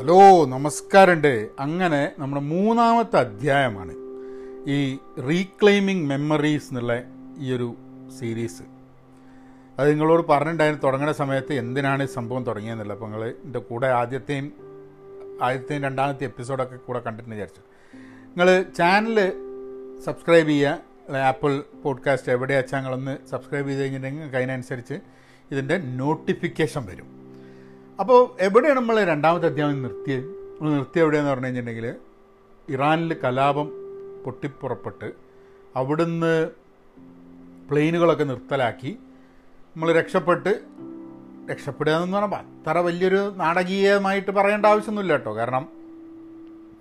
Hello നമസ്കാരമുണ്ട്. അങ്ങനെ നമ്മുടെ മൂന്നാമത്തെ അധ്യായമാണ് ഈ റീക്ലെയിമിംഗ് മെമ്മറീസ് എന്നുള്ള ഈ ഒരു സീരീസ് അത് നിങ്ങളോട് പറഞ്ഞിട്ടുണ്ടായിരുന്നു തുടങ്ങുന്ന സമയത്ത് എന്തിനാണ് ഈ സംഭവം തുടങ്ങിയെന്നില്ല അപ്പോൾ നിങ്ങൾ എന്റെ കൂടെ ആദ്യത്തെയും ആദ്യത്തെയും രണ്ടാമത്തെ എപ്പിസോഡൊക്കെ കൂടെ കണ്ടിട്ടുണ്ട് വിചാരിച്ചു. നിങ്ങൾ ചാനൽ സബ്സ്ക്രൈബ് ചെയ്യുക. ആപ്പിൾ പോഡ്കാസ്റ്റ് എവിടെയാച്ചാൽ നിങ്ങളൊന്ന് സബ്സ്ക്രൈബ് ചെയ്ത് കഴിഞ്ഞിട്ടുണ്ടെങ്കിൽ അതിനനുസരിച്ച് ഇതിന്റെ നോട്ടിഫിക്കേഷൻ വരും. അപ്പോൾ എവിടെയാണ് നമ്മൾ രണ്ടാമത്തെ അധ്യായം നിർത്തിയത് നമ്മൾ നിർത്തിയ എവിടെയെന്ന് പറഞ്ഞു കഴിഞ്ഞിട്ടുണ്ടെങ്കിൽ ഇറാനിൽ കലാപം പൊട്ടിപ്പുറപ്പെട്ട് അവിടുന്ന് പ്ലെയിനുകളൊക്കെ നിർത്തലാക്കി നമ്മൾ രക്ഷപ്പെട്ട് രക്ഷപ്പെടുക എന്ന് പറയുമ്പോൾ അത്ര വലിയൊരു നാടകീയമായിട്ട് പറയേണ്ട ആവശ്യമൊന്നുമില്ല കേട്ടോ. കാരണം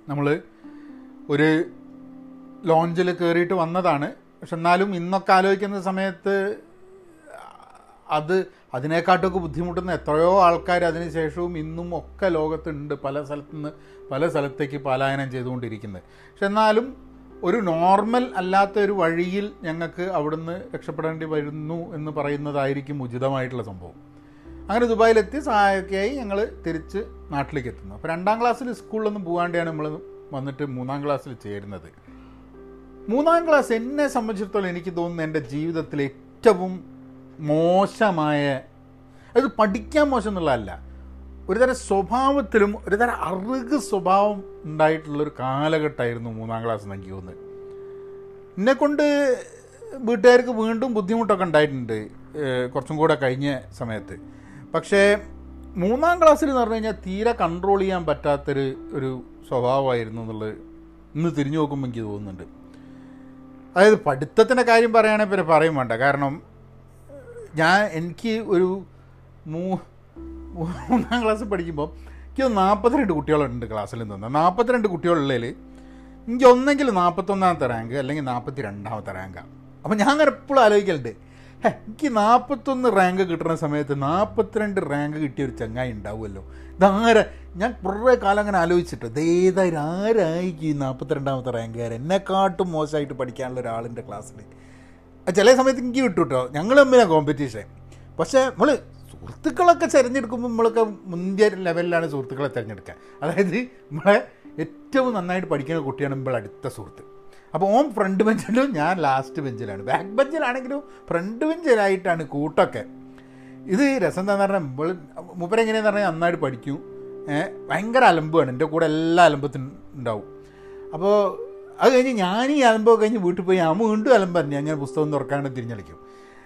നമ്മൾ ഒരു ലോഞ്ചിൽ കയറിയിട്ട് വന്നതാണ്. പക്ഷെ എന്നാലും ഇന്നൊക്കെ ആലോചിക്കുന്ന സമയത്ത് അത് അതിനെക്കാട്ടൊക്കെ ബുദ്ധിമുട്ടുന്ന എത്രയോ ആൾക്കാർ അതിനുശേഷവും ഇന്നും ഒക്കെ ലോകത്തുണ്ട് പല സ്ഥലത്തു നിന്ന് പല സ്ഥലത്തേക്ക് പലായനം ചെയ്തുകൊണ്ടിരിക്കുന്നത്. പക്ഷെ എന്നാലും ഒരു നോർമൽ അല്ലാത്ത ഒരു വഴിയിൽ ഞങ്ങൾക്ക് അവിടുന്ന് രക്ഷപ്പെടേണ്ടി വരുന്നു എന്ന് പറയുന്നതായിരിക്കും ഉചിതമായിട്ടുള്ള സംഭവം. അങ്ങനെ ദുബായിലെത്തി സഹായമൊക്കെയായി ഞങ്ങൾ തിരിച്ച് നാട്ടിലേക്ക് എത്തുന്നു അപ്പോൾ രണ്ടാം ക്ലാസ്സിൽ സ്കൂളിലൊന്നും പോകാണ്ടാണ് നമ്മൾ വന്നിട്ട് മൂന്നാം ക്ലാസ്സിൽ ചേരുന്നത്. മൂന്നാം ക്ലാസ് എന്നെ സംബന്ധിച്ചിടത്തോളം എനിക്ക് തോന്നുന്നു എന്റെ ജീവിതത്തിലെ ഏറ്റവും മോശമായ അത് പഠിക്കാൻ മോശം എന്നുള്ളതല്ല ഒരുതരം സ്വഭാവത്തിലും ഒരു ഒരുതരം അറുക് സ്വഭാവം ഉണ്ടായിട്ടുള്ളൊരു കാലഘട്ടമായിരുന്നു മൂന്നാം ക്ലാസ് എന്ന് എനിക്ക് തോന്നുന്നത്. എന്നെക്കൊണ്ട് വീട്ടുകാർക്ക് വീണ്ടും ബുദ്ധിമുട്ടൊക്കെ ഉണ്ടായിട്ടുണ്ട് കുറച്ചും കൂടെ കഴിഞ്ഞ സമയത്ത്. പക്ഷേ മൂന്നാം ക്ലാസ്സിൽ എന്ന് പറഞ്ഞു കഴിഞ്ഞാൽ തീരെ കൺട്രോൾ ചെയ്യാൻ പറ്റാത്തൊരു ഒരു സ്വഭാവമായിരുന്നു എന്നുള്ളത് ഇന്ന് തിരിഞ്ഞു നോക്കുമ്പോൾ എനിക്ക് തോന്നുന്നുണ്ട്. അതായത് പഠിത്തത്തിന്റെ കാര്യം പറയുകയാണെങ്കിൽ പിന്നെ പറയും വേണ്ട. കാരണം ഞാൻ എനിക്ക് ഒരു മൂ മൂന്നാം ക്ലാസ് പഠിക്കുമ്പോൾ എനിക്ക് നാൽപ്പത്തിരണ്ട് കുട്ടികളുണ്ട് ക്ലാസ്സിൽ നിന്ന്. നാൽപ്പത്തിരണ്ട് കുട്ടികളുള്ളതിൽ എനിക്ക് ഒന്നെങ്കിൽ നാൽപ്പത്തൊന്നാമത്തെ റാങ്ക് അല്ലെങ്കിൽ നാൽപ്പത്തി രണ്ടാമത്തെ റാങ്കാണ് അപ്പോൾ ഞാൻ അങ്ങനെ എപ്പോഴും ആലോചിക്കലുണ്ട്. എനിക്ക് നാൽപ്പത്തൊന്ന് റാങ്ക് കിട്ടുന്ന സമയത്ത് നാൽപ്പത്തിരണ്ട് റാങ്ക് കിട്ടിയ ഒരു ചങ്ങായി ഉണ്ടാവുമല്ലോ. ഇതാരെ? ഞാൻ കുറേ കാലം അങ്ങനെ ആലോചിച്ചിട്ട് ഇതേതായാലും ആരായിരിക്കും ഈ നാൽപ്പത്തിരണ്ടാമത്തെ റാങ്കുകാരൻ എന്നെക്കാട്ടും മോശമായിട്ട് പഠിക്കാനുള്ള ഒരാളിന്റെ ക്ലാസ്സിൽ ചില സമയത്ത് എനിക്ക് കിട്ടും കേട്ടോ ഞങ്ങൾ തമ്മിലാണ് കോമ്പറ്റീഷൻ പക്ഷേ നമ്മൾ സുഹൃത്തുക്കളൊക്കെ തിരഞ്ഞെടുക്കുമ്പോൾ നമ്മളൊക്കെ മുന്തിയ ലെവലിലാണ് സുഹൃത്തുക്കളെ തിരഞ്ഞെടുക്കുക അതായത് നമ്മളെ ഏറ്റവും നന്നായിട്ട് പഠിക്കുന്ന കുട്ടിയാണ് നമ്മൾ അടുത്ത സുഹൃത്ത്. അപ്പോൾ ഓം ഫ്രണ്ട് ബെഞ്ചിലും ഞാൻ ലാസ്റ്റ് ബെഞ്ചിലാണ് ബാക്ക് ബെഞ്ചിലാണെങ്കിലും ഫ്രണ്ട് ബെഞ്ചിലായിട്ടാണ് കൂട്ടൊക്കെ. ഇത് രസം എന്താണെന്ന് പറഞ്ഞാൽ നമ്മൾ മൂപ്പരെങ്ങനെയാന്ന് പറഞ്ഞാൽ നന്നായിട്ട് പഠിക്കും. ഭയങ്കര അലമ്പാണ് എന്റെ കൂടെ എല്ലാ അലമ്പത്തിനും ഉണ്ടാവും. അപ്പോൾ അത് കഴിഞ്ഞ് ഞാൻ ഈ അലമ്പൊക്കെ കഴിഞ്ഞ് വീട്ടിൽ പോയി ഞാൻ വീണ്ടും അലമ്പ് പറഞ്ഞു അങ്ങനെ പുസ്തകം തുറക്കാണ്ട് തിരിഞ്ഞളിക്കും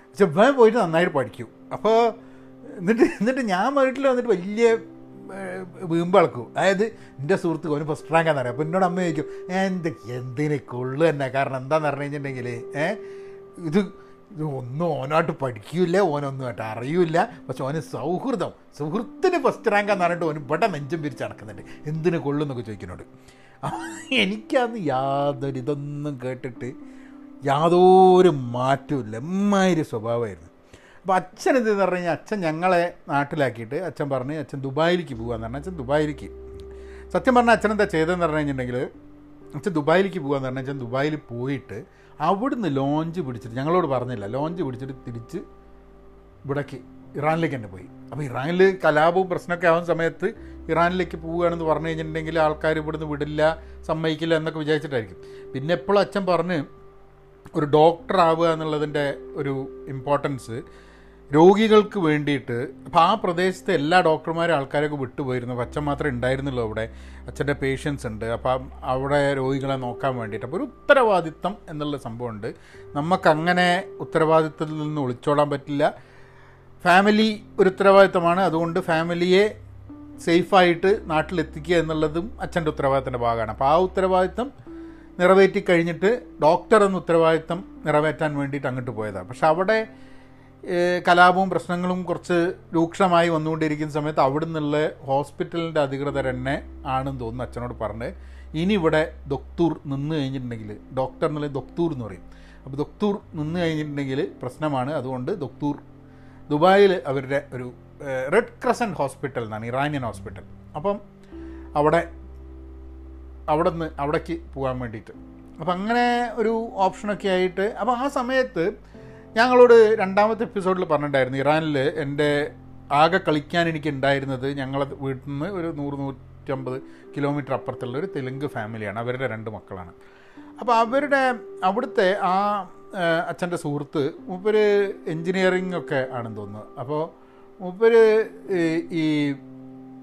പക്ഷെ ഇവൻ പോയിട്ട് നന്നായിട്ട് പഠിക്കും. അപ്പോൾ എന്നിട്ട് എന്നിട്ട് ഞാൻ വീട്ടിൽ വന്നിട്ട് വലിയ വീമ്പ് അളക്കും. അതായത് എന്റെ സുഹൃത്ത് അവന് ഫസ്റ്റ് റാങ്കാന്ന് പറയാം അപ്പോൾ എന്നോട് അമ്മ ചോദിക്കും എന്ത് എന്തിനെ കൊള്ളു തന്നെ കാരണം എന്താണെന്ന് പറഞ്ഞു കഴിഞ്ഞിട്ടുണ്ടെങ്കിൽ ഇത് ഇത് ഒന്നും ഓനായിട്ട് പഠിക്കൂല ഓനൊന്നുമായിട്ട് അറിയൂല പക്ഷെ ഓന് സൗഹൃദം. സുഹൃത്തിന് ഫസ്റ്റ് റാങ്ക് എന്ന് പറഞ്ഞിട്ട് ഓന് ഇവിടെ നെഞ്ചും പിരിച്ച് നടക്കുന്നുണ്ട്. എന്തിനു കൊള്ളുന്നൊക്കെ ചോദിക്കുന്നോട്. എനിക്കന്ന് യാതൊരു ഇതൊന്നും കേട്ടിട്ട് യാതൊരു മാറ്റവും എമ്മാതിരി സ്വഭാവമായിരുന്നു. അപ്പോൾ അച്ഛൻ എന്ത് പറഞ്ഞു കഴിഞ്ഞാൽ അച്ഛൻ ഞങ്ങളെ നാട്ടിലാക്കിയിട്ട് അച്ഛൻ പറഞ്ഞ് അച്ഛൻ ദുബായിലേക്ക് പോകാന്ന് പറഞ്ഞാൽ അച്ഛൻ ദുബായിലേക്ക്. സത്യം പറഞ്ഞാൽ അച്ഛൻ എന്താ ചെയ്തതെന്ന് പറഞ്ഞു കഴിഞ്ഞിട്ടുണ്ടെങ്കിൽ അച്ഛൻ ദുബായിലേക്ക് പോകാന്ന് പറഞ്ഞാൽ അച്ഛൻ ദുബായിൽ പോയിട്ട് അവിടുന്ന് ലോഞ്ച് പിടിച്ചിട്ട് ഞങ്ങളോട് പറഞ്ഞില്ല ലോഞ്ച് പിടിച്ചിട്ട് തിരിച്ച് ഇവിടേക്ക് ഇറാനിലേക്ക് തന്നെ പോയി. അപ്പോൾ ഇറാനിൽ കലാപവും പ്രശ്നമൊക്കെ ആവുന്ന സമയത്ത് ഇറാനിലേക്ക് പോവുകയാണെന്ന് പറഞ്ഞു കഴിഞ്ഞിട്ടുണ്ടെങ്കിൽ ആൾക്കാർ ഇവിടുന്ന് വിടില്ല സമ്മതിക്കില്ല എന്നൊക്കെ വിചാരിച്ചിട്ടായിരിക്കും. പിന്നെ എപ്പോഴും അച്ഛൻ പറഞ്ഞ് ഒരു ഡോക്ടർ ആവുക എന്നുള്ളതിന്റെ ഒരു ഇമ്പോർട്ടൻസ് രോഗികൾക്ക് വേണ്ടിയിട്ട് അപ്പോൾ ആ പ്രദേശത്തെ എല്ലാ ഡോക്ടർമാരും ആൾക്കാരൊക്കെ വിട്ടുപോയിരുന്നു. അപ്പോൾ അച്ഛൻ മാത്രമേ ഉണ്ടായിരുന്നുള്ളൂ അവിടെ. അച്ഛന്റെ പേഷ്യൻസ് ഉണ്ട്. അപ്പം അവിടെ രോഗികളെ നോക്കാൻ വേണ്ടിയിട്ട്. അപ്പോൾ ഒരു ഉത്തരവാദിത്തം എന്നുള്ള സംഭവമുണ്ട്. നമുക്കങ്ങനെ ഉത്തരവാദിത്തത്തിൽ നിന്ന് ഒളിച്ചോടാൻ പറ്റില്ല. ഫാമിലി ഒരു ഉത്തരവാദിത്തമാണ് അതുകൊണ്ട് ഫാമിലിയെ സേഫായിട്ട് നാട്ടിലെത്തിക്കുക എന്നുള്ളതും അച്ഛന്റെ ഉത്തരവാദിത്തത്തിന്റെ ഭാഗമാണ്. അപ്പോൾ ആ ഉത്തരവാദിത്തം നിറവേറ്റി കഴിഞ്ഞിട്ട് ഡോക്ടർ എന്ന ഉത്തരവാദിത്തം നിറവേറ്റാൻ വേണ്ടിയിട്ട് അങ്ങോട്ട് പോയതാണ്. പക്ഷെ അവിടെ കലാപവും പ്രശ്നങ്ങളും കുറച്ച് രൂക്ഷമായി വന്നുകൊണ്ടിരിക്കുന്ന സമയത്ത് അവിടെ നിന്നുള്ള ഹോസ്പിറ്റലിന്റെ അധികൃതർ തന്നെ ആണെന്ന് തോന്നുന്നു അച്ഛനോട് പറഞ്ഞത് ഇനി ഇവിടെ ദൊക്തൂർ നിന്ന് കഴിഞ്ഞിട്ടുണ്ടെങ്കിൽ ഡോക്ടർ എന്നുള്ള ദൊക്തൂർ എന്ന് പറയും. അപ്പോൾ ദൊക്തൂർ നിന്ന് കഴിഞ്ഞിട്ടുണ്ടെങ്കിൽ പ്രശ്നമാണ്. അതുകൊണ്ട് ദൊക്തൂർ. ദുബായിൽ അവരുടെ ഒരു റെഡ് ക്രസന്റ് ഹോസ്പിറ്റൽ എന്നാണ് ഇറാനിയൻ ഹോസ്പിറ്റൽ. അപ്പം അവിടെ അവിടെ നിന്ന് അവിടേക്ക് പോകാൻ വേണ്ടിയിട്ട്. അപ്പം അങ്ങനെ ഒരു ഓപ്ഷനൊക്കെ ആയിട്ട് അപ്പോൾ ആ സമയത്ത് ഞങ്ങളോട് രണ്ടാമത്തെ എപ്പിസോഡിൽ പറഞ്ഞിട്ടുണ്ടായിരുന്നു ഇറാനിൽ എന്റെ ആകെ കളിക്കാൻ എനിക്ക് ഉണ്ടായിരുന്നത് ഞങ്ങളെ വീട്ടിൽ നിന്ന് ഒരു നൂറ് നൂറ്റമ്പത് കിലോമീറ്റർ അപ്പുറത്തുള്ള ഒരു തെലുങ്ക് ഫാമിലിയാണ് അവരുടെ രണ്ട് മക്കളാണ്. അപ്പോൾ അവരുടെ അവിടുത്തെ ആ അച്ഛന്റെ സുഹൃത്ത് മൂപ്പര് എൻജിനീയറിംഗ് ഒക്കെ ആണെന്ന് തോന്നുന്നു. അപ്പോൾ മൂപ്പര് ഈ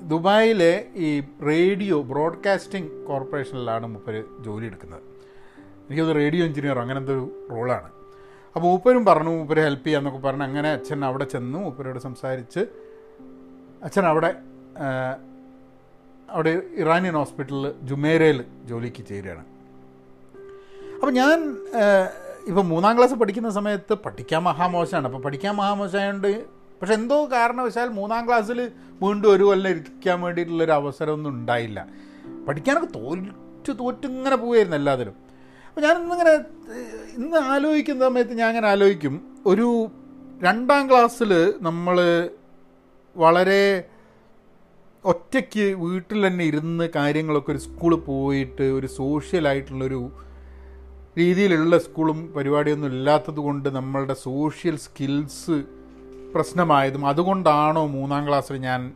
ദുബായിലെ ഈ റേഡിയോ ബ്രോഡ്കാസ്റ്റിംഗ് കോർപ്പറേഷനിലാണ് മൂപ്പര് ജോലി എടുക്കുന്നത്. എനിക്കത് റേഡിയോ എഞ്ചിനീയർ അങ്ങനത്തെ ഒരു റോളാണ്. അപ്പോൾ മൂപ്പരും പറഞ്ഞു മൂപ്പര് ഹെൽപ്പ് ചെയ്യാന്നൊക്കെ പറഞ്ഞു അങ്ങനെ അച്ഛൻ അവിടെ ചെന്നു മൂപ്പരോട് സംസാരിച്ച്. അച്ഛൻ അവിടെ അവിടെ ഇറാനിയൻ ഹോസ്പിറ്റലിൽ ജുമേരയിൽ ജോലിക്ക് ചേരുകയാണ്. അപ്പോൾ ഞാൻ ഇപ്പോൾ മൂന്നാം ക്ലാസ് പഠിക്കുന്ന സമയത്ത് പഠിക്കാൻ മഹാമോശമാണ്. അപ്പോൾ പഠിക്കാൻ മഹാമോശമായതുകൊണ്ട് പക്ഷെ എന്തോ കാരണവശാൽ മൂന്നാം ക്ലാസ്സിൽ വീണ്ടും ഒരു കൊല്ലം ഇരിക്കാൻ വേണ്ടിയിട്ടുള്ളൊരു അവസരമൊന്നും ഉണ്ടായില്ല. പഠിക്കാനൊക്കെ തോറ്റു തോറ്റിങ്ങനെ പോവുമായിരുന്നു എല്ലാത്തിലും. അപ്പോൾ ഞാനിന്നിങ്ങനെ ഇന്ന് ആലോചിക്കുന്ന സമയത്ത് ഞാൻ അങ്ങനെ ആലോചിക്കും. ഒരു രണ്ടാം ക്ലാസ്സിൽ നമ്മൾ വളരെ ഒറ്റയ്ക്ക് വീട്ടിൽ തന്നെ ഇരുന്ന് കാര്യങ്ങളൊക്കെ ഒരു സ്കൂളിൽ പോയിട്ട് ഒരു സോഷ്യലായിട്ടുള്ളൊരു രീതിയിലുള്ള സ്കൂളും പരിപാടിയൊന്നും ഇല്ലാത്തത് കൊണ്ട് നമ്മളുടെ സോഷ്യൽ സ്കിൽസ് പ്രശ്നമായതും അതുകൊണ്ടാണോ മൂന്നാം ക്ലാസ്സിൽ ഞാൻ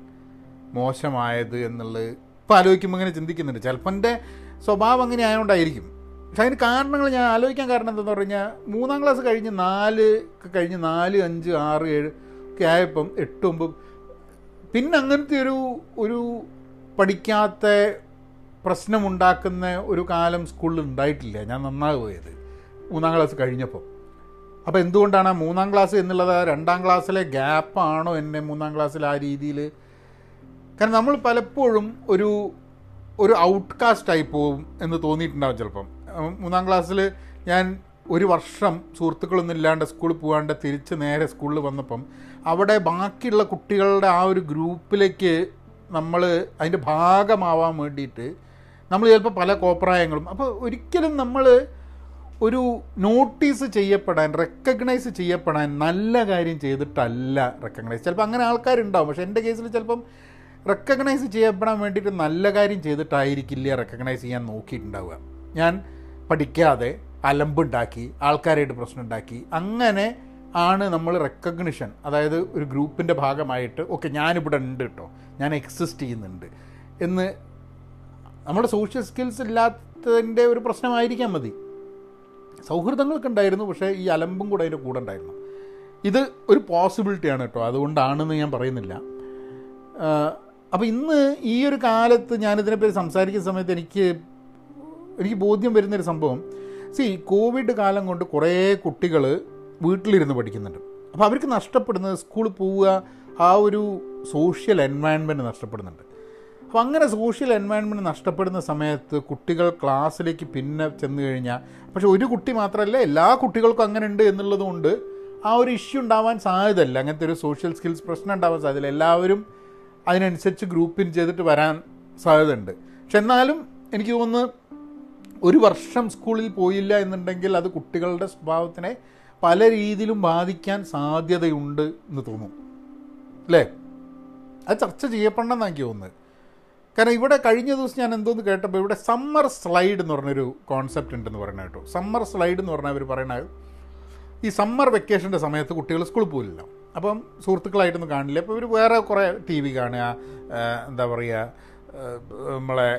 മോശമായത് എന്നുള്ളത് ഇപ്പോൾ ആലോചിക്കുമ്പോൾ ഇങ്ങനെ ചിന്തിക്കുന്നുണ്ട്. ചിലപ്പോൾ എന്റെ സ്വഭാവം അങ്ങനെ ആയതുകൊണ്ടായിരിക്കും പക്ഷെ അതിന് കാരണങ്ങൾ ഞാൻ ആലോചിക്കാൻ കാരണം എന്തെന്ന് പറഞ്ഞു കഴിഞ്ഞാൽ മൂന്നാം ക്ലാസ് കഴിഞ്ഞ് നാല് കഴിഞ്ഞ് നാല് അഞ്ച് ആറ് ഏഴ് ഒക്കെ ആയപ്പം എട്ട് ഒമ്പത്. പിന്നെ അങ്ങനത്തെ ഒരു ഒരു പഠിക്കാത്ത പ്രശ്നമുണ്ടാക്കുന്ന ഒരു കാലം സ്കൂളിൽ ഉണ്ടായിട്ടില്ല. ഞാൻ നന്നായി പോയത് മൂന്നാം ക്ലാസ് കഴിഞ്ഞപ്പോൾ അപ്പോൾ എന്തുകൊണ്ടാണ് ആ മൂന്നാം ക്ലാസ് എന്നുള്ളത് രണ്ടാം ക്ലാസ്സിലെ ഗ്യാപ്പാണോ എന്നെ മൂന്നാം ക്ലാസ്സിൽ ആ രീതിയിൽ? കാരണം നമ്മൾ പലപ്പോഴും ഒരു ഒരു ഔട്ട്കാസ്റ്റ് ആയി പോകും എന്ന് തോന്നിയിട്ടുണ്ടാവും ചിലപ്പം. മൂന്നാം ക്ലാസ്സിൽ ഞാൻ ഒരു വർഷം സുഹൃത്തുക്കളൊന്നും ഇല്ലാണ്ട് സ്കൂളിൽ പോകാണ്ട് തിരിച്ച് നേരെ സ്കൂളിൽ വന്നപ്പം അവിടെ ബാക്കിയുള്ള കുട്ടികളുടെ ആ ഒരു ഗ്രൂപ്പിലേക്ക് നമ്മൾ അതിന്റെ ഭാഗമാവാൻ വേണ്ടിയിട്ട് നമ്മൾ ചിലപ്പോൾ പല കോപ്രായങ്ങളും അപ്പോൾ ഒരിക്കലും നമ്മൾ ഒരു നോട്ടീസ് ചെയ്യപ്പെടാൻ റെക്കഗ്നൈസ് ചെയ്യപ്പെടാൻ നല്ല കാര്യം ചെയ്തിട്ടല്ല റെക്കഗ്നൈസ് ചിലപ്പോൾ അങ്ങനെ ആൾക്കാരുണ്ടാവും പക്ഷേ എന്റെ കേസിൽ ചിലപ്പം റെക്കഗ്നൈസ് ചെയ്യപ്പെടാൻ വേണ്ടിയിട്ട് നല്ല കാര്യം ചെയ്തിട്ടായിരിക്കില്ല റെക്കഗ്നൈസ് ചെയ്യാൻ നോക്കിയിട്ടുണ്ടാവുക. ഞാൻ പഠിക്കാതെ അലമ്പുണ്ടാക്കി ആൾക്കാരായിട്ട് പ്രശ്നം ഉണ്ടാക്കി അങ്ങനെ ആണ് നമ്മൾ റെക്കഗ്നിഷൻ അതായത് ഒരു ഗ്രൂപ്പിന്റെ ഭാഗമായിട്ട് ഓക്കെ ഞാനിവിടെ ഉണ്ട് കേട്ടോ ഞാൻ എക്സിസ്റ്റ് ചെയ്യുന്നുണ്ട് എന്ന് നമ്മുടെ സോഷ്യൽ സ്കിൽസ് ഇല്ലാത്തതിന്റെ ഒരു പ്രശ്നമായിരിക്കാം മതി. സൗഹൃദങ്ങളൊക്കെ ഉണ്ടായിരുന്നു പക്ഷേ ഈ അലമ്പും കൂടെ അതിന്റെ കൂടെ ഉണ്ടായിരുന്നു. ഇത് ഒരു പോസിബിലിറ്റിയാണ് കേട്ടോ അതുകൊണ്ടാണെന്ന് ഞാൻ പറയുന്നില്ല. അപ്പോൾ ഇന്ന് ഈ ഒരു കാലത്ത് ഞാനിതിനെപ്പറ്റി സംസാരിക്കുന്ന സമയത്ത് എനിക്ക് എനിക്ക് ബോധ്യം വരുന്നൊരു സംഭവം. സി കോവിഡ് കാലം കൊണ്ട് കുറേ കുട്ടികൾ വീട്ടിലിരുന്ന് പഠിക്കുന്നുണ്ട്. അപ്പോൾ അവർക്ക് നഷ്ടപ്പെടുന്നത് സ്കൂളിൽ പോവുക ആ ഒരു സോഷ്യൽ എൻവയൺമെന്റ് നഷ്ടപ്പെടുന്നുണ്ട്. അപ്പോൾ അങ്ങനെ സോഷ്യൽ എൻവയൺമെന്റ് നഷ്ടപ്പെടുന്ന സമയത്ത് കുട്ടികൾ ക്ലാസ്സിലേക്ക് പിന്നെ ചെന്ന് കഴിഞ്ഞാൽ പക്ഷേ ഒരു കുട്ടി മാത്രമല്ല എല്ലാ കുട്ടികൾക്കും അങ്ങനെ ഉണ്ട് എന്നുള്ളതുകൊണ്ട് ആ ഒരു ഇഷ്യൂ ഉണ്ടാവാൻ സാധ്യതയില്ല. അങ്ങനത്തെ ഒരു സോഷ്യൽ സ്കിൽസ് പ്രശ്നം ഉണ്ടാവാൻ സാധ്യതയില്ല. എല്ലാവരും അതിനനുസരിച്ച് ഗ്രൂപ്പിൻ ചെയ്തിട്ട് വരാൻ സാധ്യതയുണ്ട്. പക്ഷെ എന്നാലും എനിക്ക് തോന്നുന്നു ഒരു വർഷം സ്കൂളിൽ പോയില്ല എന്നുണ്ടെങ്കിൽ അത് കുട്ടികളുടെ സ്വഭാവത്തിനെ പല രീതിയിലും ബാധിക്കാൻ സാധ്യതയുണ്ട് എന്ന് തോന്നും. അല്ലേ? അത് ചർച്ച ചെയ്യപ്പെടണമെന്നാണ് എനിക്ക് തോന്നുന്നത്. കാരണം ഇവിടെ കഴിഞ്ഞ ദിവസം ഞാൻ എന്തോന്ന് കേട്ടപ്പോൾ ഇവിടെ സമ്മർ സ്ലൈഡ് എന്ന് പറഞ്ഞൊരു കോൺസെപ്റ്റ് ഉണ്ടെന്ന് പറയണ കേട്ടോ. സമ്മർ സ്ലൈഡ് എന്ന് പറഞ്ഞാൽ അവർ പറയുന്നത് ഈ സമ്മർ വെക്കേഷന്റെ സമയത്ത് കുട്ടികൾ സ്കൂളിൽ പോകില്ല അപ്പം സുഹൃത്തുക്കളായിട്ടൊന്നും കാണില്ല. അപ്പോൾ ഇവർ വേറെ കുറേ ടി വി കാണുക എന്താ പറയുക നമ്മളെ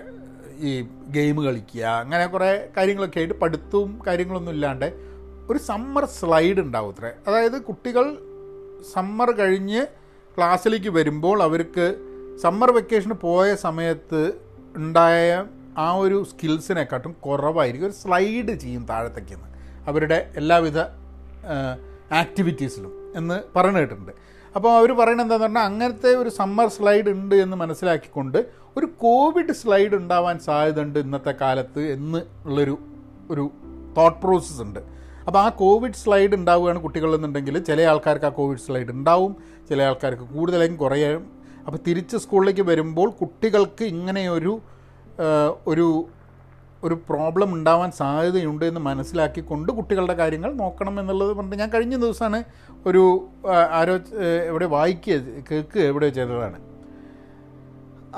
ഈ ഗെയിം കളിക്കുക അങ്ങനെ കുറേ കാര്യങ്ങളൊക്കെ ആയിട്ട് പഠിത്തവും കാര്യങ്ങളൊന്നും ഇല്ലാണ്ട് ഒരു സമ്മർ സ്ലൈഡ് ഉണ്ടാവും അത്രേ. അതായത് കുട്ടികൾ സമ്മർ കഴിഞ്ഞ് ക്ലാസ്സിലേക്ക് വരുമ്പോൾ അവർക്ക് സമ്മർ വെക്കേഷന് പോയ സമയത്ത് ഉണ്ടായ ആ ഒരു സ്കിൽസിനെക്കാട്ടും കുറവായിരിക്കും. ഒരു സ്ലൈഡ് ചെയ്യും താഴത്തേക്ക് അവരുടെ എല്ലാവിധ ആക്ടിവിറ്റീസിലും എന്ന് പറഞ്ഞു കേട്ടിട്ടുണ്ട് അപ്പോൾ അവർ പറയുന്നത് എന്താണെന്ന് പറഞ്ഞാൽ അങ്ങനത്തെ ഒരു സമ്മർ സ്ലൈഡ് ഉണ്ട് എന്ന് മനസ്സിലാക്കിക്കൊണ്ട് ഒരു കോവിഡ് സ്ലൈഡ് ഉണ്ടാവാൻ സാധ്യതയുണ്ട് ഇന്നത്തെ കാലത്ത് എന്ന് ഉള്ളൊരു ഒരു തോട്ട് പ്രോസസ്സ് ഉണ്ട്. അപ്പോൾ ആ കോവിഡ് സ്ലൈഡ് ഉണ്ടാവുകയാണ് കുട്ടികളെന്നുണ്ടെങ്കിൽ ചില ആൾക്കാർക്ക് ആ കോവിഡ് സ്ലൈഡ് ഉണ്ടാവും ചില ആൾക്കാർക്ക് കൂടുതലായും കുറയും. അപ്പോൾ തിരിച്ച് സ്കൂളിലേക്ക് വരുമ്പോൾ കുട്ടികൾക്ക് ഇങ്ങനെയൊരു ഒരു ഒരു പ്രോബ്ലം ഉണ്ടാവാൻ സാധ്യതയുണ്ട് എന്ന് മനസ്സിലാക്കിക്കൊണ്ട് കുട്ടികളുടെ കാര്യങ്ങൾ നോക്കണം എന്നുള്ളത് പറഞ്ഞിട്ട് ഞാൻ കഴിഞ്ഞ ദിവസമാണ് ഒരു ആരോ എവിടെ വായിക്കുക കേൾക്കുക എവിടെ ചെയ്തതാണ്.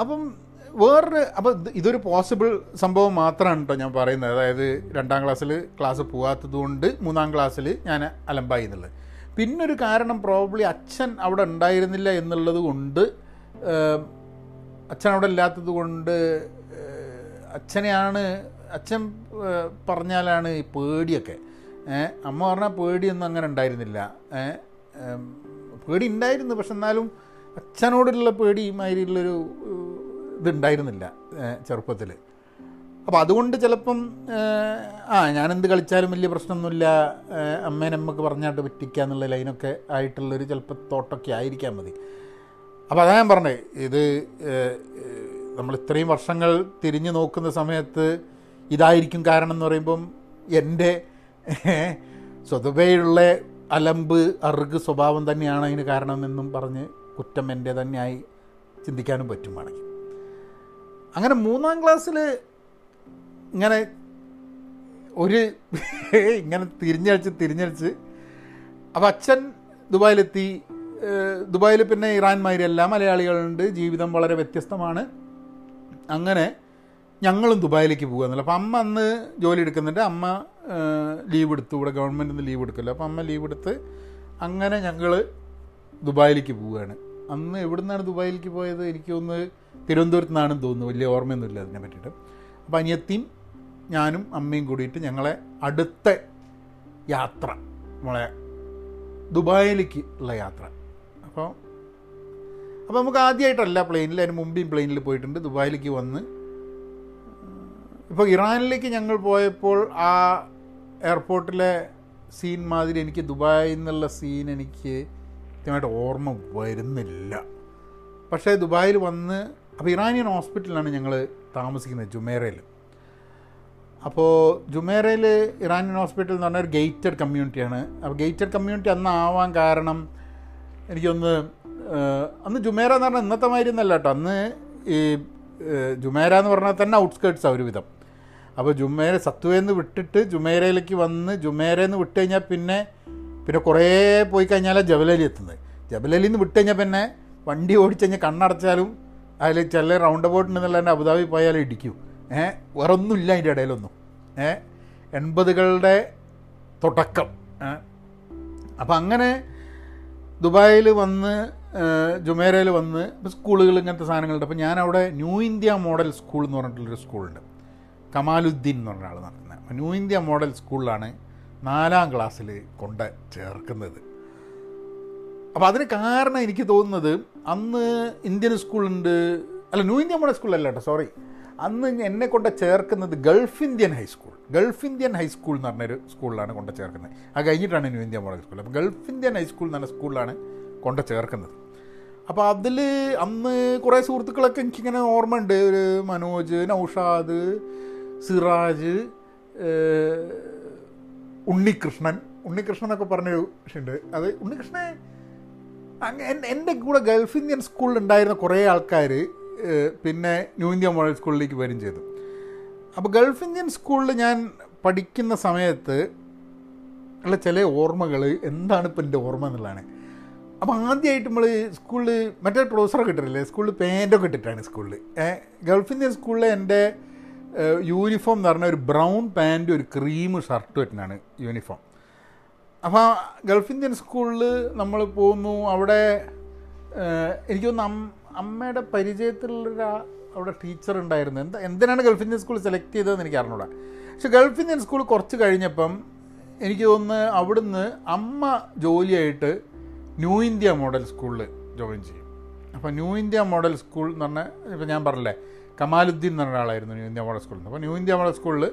അപ്പം വേറൊരു അപ്പോൾ ഇതൊരു പോസിബിൾ സംഭവം മാത്രമാണ് കേട്ടോ ഞാൻ പറയുന്നത്. അതായത് രണ്ടാം ക്ലാസ്സിൽ ക്ലാസ് പോകാത്തത് കൊണ്ട് മൂന്നാം ക്ലാസ്സിൽ ഞാൻ അലമ്പായി എന്നുള്ളത്. പിന്നൊരു കാരണം പ്രോബ്ലി അച്ഛൻ അവിടെ ഉണ്ടായിരുന്നില്ല എന്നുള്ളത് കൊണ്ട് അച്ഛൻ അവിടെ ഇല്ലാത്തത് കൊണ്ട് അച്ഛനെയാണ് അച്ഛൻ പറഞ്ഞാലാണ് ഈ പേടിയൊക്കെ. അമ്മ പറഞ്ഞാൽ പേടിയൊന്നും അങ്ങനെ ഉണ്ടായിരുന്നില്ല. പേടി ഉണ്ടായിരുന്നു. പക്ഷെ എന്നാലും അച്ഛനോടുള്ള പേടി മാതിരിയുള്ളൊരു ഇതുണ്ടായിരുന്നില്ല ചെറുപ്പത്തിൽ അപ്പോൾ അതുകൊണ്ട് ചിലപ്പം ആ ഞാനെന്ത് കളിച്ചാലും വലിയ പ്രശ്നമൊന്നുമില്ല. അമ്മേനെ അമ്മയ്ക്ക് പറഞ്ഞാട്ട് പറ്റിക്കുക എന്നുള്ള ലൈനൊക്കെ ആയിട്ടുള്ളൊരു ചിലപ്പോൾ തോട്ടൊക്കെ ആയിരിക്കാൻ മതി. അപ്പോൾ അതാ ഞാൻ പറഞ്ഞത് ഇത് നമ്മൾ ഇത്രയും വർഷങ്ങൾ തിരിഞ്ഞു നോക്കുന്ന സമയത്ത് ഇതായിരിക്കും കാരണം എന്ന് പറയുമ്പം എന്റെ സ്വതവേയുള്ള അലമ്പ് അറുക് സ്വഭാവം തന്നെയാണ് അതിന് കാരണമെന്നും പറഞ്ഞ് കുറ്റം എന്റെ തന്നെയായി ചിന്തിക്കാനും പറ്റും വേണമെങ്കിൽ അങ്ങനെ മൂന്നാം ക്ലാസ്സിൽ ഇങ്ങനെ ഒരു ഇങ്ങനെ തിരിഞ്ഞടിച്ച് തിരിഞ്ഞടിച്ച് അപ്പോൾ അച്ഛൻ ദുബായിലെത്തി. ദുബായിൽ പിന്നെ ഇറാൻ മാതിരി എല്ലാ മലയാളികളുണ്ട്. ജീവിതം വളരെ വ്യത്യസ്തമാണ്. അങ്ങനെ ഞങ്ങളും ദുബായിലേക്ക് പോകുക എന്നല്ല. അപ്പം അമ്മ അന്ന് ജോലി എടുക്കുന്നുണ്ട്. അമ്മ ലീവ് എടുത്തു. ഇവിടെ ഗവൺമെന്റ് നിന്ന് ലീവ് എടുക്കില്ല അപ്പം അമ്മ ലീവ് എടുത്ത് അങ്ങനെ ഞങ്ങൾ ദുബായിലേക്ക് പോവുകയാണ്. അന്ന് എവിടെ നിന്നാണ് ദുബായിലേക്ക് പോയത്? എനിക്കൊന്ന് തിരുവനന്തപുരത്ത് നിന്നാണെന്ന് തോന്നുന്നു. വലിയ ഓർമ്മയൊന്നുമില്ല അതിനെ പറ്റിയിട്ട്. അപ്പം അനിയത്തിയും ഞാനും അമ്മയും കൂടിയിട്ട് ഞങ്ങളെ അടുത്ത യാത്ര നമ്മളെ ദുബായിലേക്ക് ഉള്ള യാത്ര. അപ്പോൾ അപ്പോൾ നമുക്ക് ആദ്യമായിട്ടല്ല പ്ലെയിനിൽ അതിന് മുമ്പേയും പ്ലെയിനിൽ പോയിട്ടുണ്ട്. ദുബായിലേക്ക് വന്ന് ഇപ്പോൾ ഇറാനിലേക്ക് ഞങ്ങൾ പോയപ്പോൾ ആ എയർപോർട്ടിലെ സീൻ മാതിരി എനിക്ക് ദുബായിൽ നിന്നുള്ള സീൻ എനിക്ക് കൃത്യമായിട്ട് ഓർമ്മ വരുന്നില്ല. പക്ഷേ ദുബായിൽ വന്ന് അപ്പോൾ ഇറാനിയൻ ഹോസ്പിറ്റലിലാണ് ഞങ്ങൾ താമസിക്കുന്നത് ജുമേറയിൽ. അപ്പോൾ ജുമേറയിൽ ഇറാനിയൻ ഹോസ്പിറ്റൽ എന്ന് പറഞ്ഞാൽ ഒരു ഗേറ്റഡ് കമ്മ്യൂണിറ്റിയാണ്. അപ്പോൾ ഗേറ്റഡ് കമ്മ്യൂണിറ്റി അന്ന് ആവാൻ കാരണം എനിക്കൊന്ന് അന്ന് ജുമേറ എന്ന് പറഞ്ഞാൽ ഇന്നത്തെ മാതിരി ഒന്നല്ല കേട്ടോ. അന്ന് ഈ ജുമേര എന്ന് പറഞ്ഞാൽ തന്നെ ഔട്ട്സ്കേർട്സ് ഒരു വിധം അപ്പോൾ ജുമേര സത്വേന്ന് വിട്ടിട്ട് ജുമേരയിലേക്ക് വന്ന് ജുമേരയിൽ വിട്ട് കഴിഞ്ഞാൽ പിന്നെ പിന്നെ കുറേ പോയി കഴിഞ്ഞാൽ ജബലലി എത്തുന്നത്. ജബലലിയിൽ നിന്ന് വിട്ട് കഴിഞ്ഞാൽ പിന്നെ വണ്ടി ഓടിച്ച് കഴിഞ്ഞാൽ കണ്ണടച്ചാലും അതിൽ ചില റൗണ്ട് അബൌട്ട് ഉണ്ടെന്നുള്ള തന്നെ അബുദാബി പോയാലും ഇടിക്കും. ഏഹ് വേറെ ഒന്നുമില്ല അതിന്റെ ഇടയിലൊന്നും. ഏഹ് എൺപതുകളുടെ തുടക്കം. അപ്പം അങ്ങനെ ദുബായിൽ വന്ന് ജുമേരയിൽ വന്ന് സ്കൂളുകൾ ഇങ്ങനത്തെ സാധനങ്ങളുണ്ട്. അപ്പോൾ ഞാൻ അവിടെ ന്യൂ ഇന്ത്യ മോഡൽ സ്കൂൾ എന്ന് പറഞ്ഞിട്ടുള്ളൊരു സ്കൂളുണ്ട്. കമാലുദ്ദീൻ എന്ന് പറഞ്ഞ ആൾ നടത്തുന്നത്. ന്യൂ ഇന്ത്യ മോഡൽ സ്കൂളിലാണ് നാലാം ക്ലാസ്സിൽ കൊണ്ട് ചേർക്കുന്നത്. അപ്പോൾ അതിന് കാരണം എനിക്ക് തോന്നുന്നത് അന്ന് ഇന്ത്യൻ സ്കൂളുണ്ട് അല്ല ന്യൂ ഇന്ത്യ മോഡൽ സ്കൂളല്ല കേട്ടോ സോറി അന്ന് എന്നെ കൊണ്ട് ചേർക്കുന്നത് Gulf Indian high school Gulf Indian high school എന്ന് പറഞ്ഞൊരു സ്കൂളിലാണ് കൊണ്ട് ചേർക്കുന്നത്. അത് കഴിഞ്ഞിട്ടാണ് ന്യൂ ഇന്ത്യ മോഡൽ സ്കൂൾ. അപ്പോൾ ഗൾഫ് ഇന്ത്യൻ ഹൈസ്കൂൾ എന്ന് പറഞ്ഞ സ്കൂളിലാണ് കൊണ്ട് ചേർക്കുന്നത്. അപ്പോൾ അതിൽ അന്ന് കുറേ സുഹൃത്തുക്കളൊക്കെ എനിക്കിങ്ങനെ ഓർമ്മയുണ്ട്. ഒരു മനോജ് നൗഷാദ് സിറാജ് ഉണ്ണികൃഷ്ണൻ. ഉണ്ണികൃഷ്ണൻ എന്നൊക്കെ പറഞ്ഞൊരു വിഷയമുണ്ട് അത് എൻ- എന്റെ കൂടെ ഗൾഫ് ഇന്ത്യൻ സ്കൂളിൽ ഉണ്ടായിരുന്ന കുറേ ആൾക്കാർ പിന്നെ ന്യൂ ഇന്ത്യ മോഡൽ സ്കൂളിലേക്ക് വരും ചെയ്തു. അപ്പോൾ ഗൾഫ് ഇന്ത്യൻ സ്കൂളിൽ ഞാൻ പഠിക്കുന്ന സമയത്ത് ഉള്ള ചില ഓർമ്മകൾ എന്താണ് ഇപ്പം എന്റെ ഓർമ്മ എന്നുള്ളതാണ്. അപ്പോൾ ആദ്യമായിട്ട് നമ്മൾ സ്കൂളിൽ മറ്റേ ട്രൗസറൊക്കെ ഇട്ടിട്ടില്ലേ? സ്കൂളിൽ പാന്റൊക്കെ ഇട്ടിട്ടാണ് സ്കൂളിൽ ഗൾഫ് ഇന്ത്യൻ സ്കൂളിൽ എന്റെ യൂണിഫോം എന്ന് പറഞ്ഞാൽ ഒരു ബ്രൗൺ പാന്റും ഒരു ക്രീം ഷർട്ടും ഇട്ടാണ് യൂണിഫോം അപ്പോൾ ഗൾഫ് ഇന്ത്യൻ സ്കൂളിൽ നമ്മൾ പോകുന്നു. അവിടെ എനിക്ക് അം അമ്മയുടെ പരിചയത്തിലുള്ള അവിടെ ടീച്ചർ ഉണ്ടായിരുന്നു. എന്താ എന്തിനാണ് ഗൾഫ് ഇന്ത്യൻ സ്കൂൾ സെലക്ട് ചെയ്തതെന്ന് എനിക്ക് അറിഞ്ഞൂടാ. പക്ഷെ ഗൾഫ് ഇന്ത്യൻ സ്കൂൾ കുറച്ച് കഴിഞ്ഞപ്പം എനിക്ക് തോന്നുന്നു അവിടുന്ന് അമ്മ ജോലിയായിട്ട് ന്യൂ ഇന്ത്യ മോഡൽ സ്കൂളിൽ ജോയിൻ ചെയ്യും. അപ്പോൾ ന്യൂ ഇന്ത്യ മോഡൽ സ്കൂൾ എന്ന് പറഞ്ഞാൽ ഇപ്പോൾ ഞാൻ പറഞ്ഞില്ലേ കമാലുദ്ദീൻ എന്ന് പറഞ്ഞ ആളായിരുന്നു ന്യൂ ഇന്ത്യ മോഡൽ സ്കൂളിൽ അപ്പോൾ ന്യൂ ഇന്ത്യ മോഡൽ സ്കൂളിൽ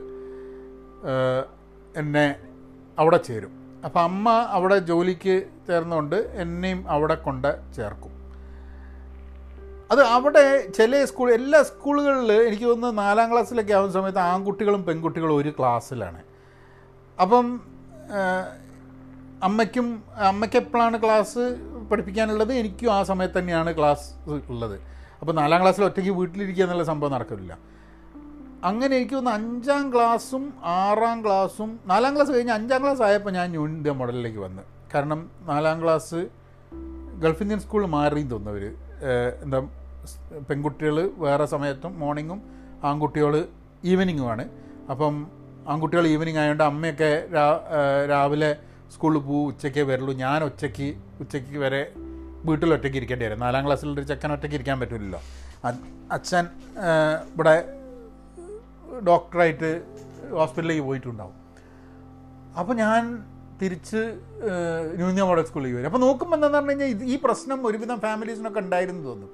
എന്നെ അവിടെ ചേരും. അപ്പോൾ അമ്മ അവിടെ ജോലിക്ക് ചേർന്നുകൊണ്ട് എന്നെയും അവിടെ കൊണ്ട് ചേർക്കും. അത് അവിടെ ചില സ്കൂൾ എല്ലാ സ്കൂളുകളിൽ എനിക്ക് തോന്നുന്നു നാലാം ക്ലാസ്സിലൊക്കെ ആവുന്ന സമയത്ത് ആൺകുട്ടികളും പെൺകുട്ടികളും ഒരു ക്ലാസ്സിലാണ്. അപ്പം അമ്മയ്ക്കും അമ്മയ്ക്ക് എപ്പോഴാണ് ക്ലാസ് പഠിപ്പിക്കാനുള്ളത്? എനിക്കും ആ സമയത്ത് തന്നെയാണ് ക്ലാസ് ഉള്ളത്. അപ്പോൾ നാലാം ക്ലാസ്സിൽ ഒറ്റയ്ക്ക് വീട്ടിലിരിക്കുക എന്നുള്ള സംഭവം നടക്കില്ല അങ്ങനെ എനിക്ക് തോന്നുന്നു അഞ്ചാം ക്ലാസ്സും ആറാം ക്ലാസ്സും നാലാം ക്ലാസ് കഴിഞ്ഞ് അഞ്ചാം ക്ലാസ് ആയപ്പോൾ ഞാൻ ന്യൂ ഇന്ത്യ മോഡലിലേക്ക് വന്ന്. കാരണം നാലാം ക്ലാസ് ഗൾഫ് ഇന്ത്യൻ സ്കൂളിൽ മാറിയും തോന്നുന്നവർ എന്താ പെൺകുട്ടികൾ വേറെ സമയത്തും മോർണിംഗും ആൺകുട്ടികൾ ഈവനിങ്ങുമാണ്. അപ്പം ആൺകുട്ടികൾ ഈവനിങ് ആയതുകൊണ്ട് അമ്മയൊക്കെ രാവിലെ സ്കൂളിൽ പോകും ഉച്ചയ്ക്കേ വരുള്ളൂ ഞാൻ ഉച്ചയ്ക്ക് ഉച്ചയ്ക്ക് വരെ വീട്ടിൽ ഒറ്റയ്ക്ക് ഇരിക്കേണ്ടി വരും നാലാം ക്ലാസ്സിൽ ഒരു ചെക്കൻ ഒറ്റയ്ക്ക് ഇരിക്കാൻ പറ്റില്ലല്ലോ അച്ഛൻ ഇവിടെ ഡോക്ടറായിട്ട് ഹോസ്പിറ്റലിലേക്ക് പോയിട്ടുണ്ടാവും. അപ്പോൾ ഞാൻ തിരിച്ച് ന്യൂ ഇന്ത്യ മോഡൽ സ്കൂളിലേക്ക് വരും. അപ്പോൾ നോക്കുമ്പോൾ എന്താണെന്ന് പറഞ്ഞു കഴിഞ്ഞാൽ ഈ പ്രശ്നം ഒരുവിധം ഫാമിലീസിനൊക്കെ ഉണ്ടായിരുന്നു തോന്നുന്നു.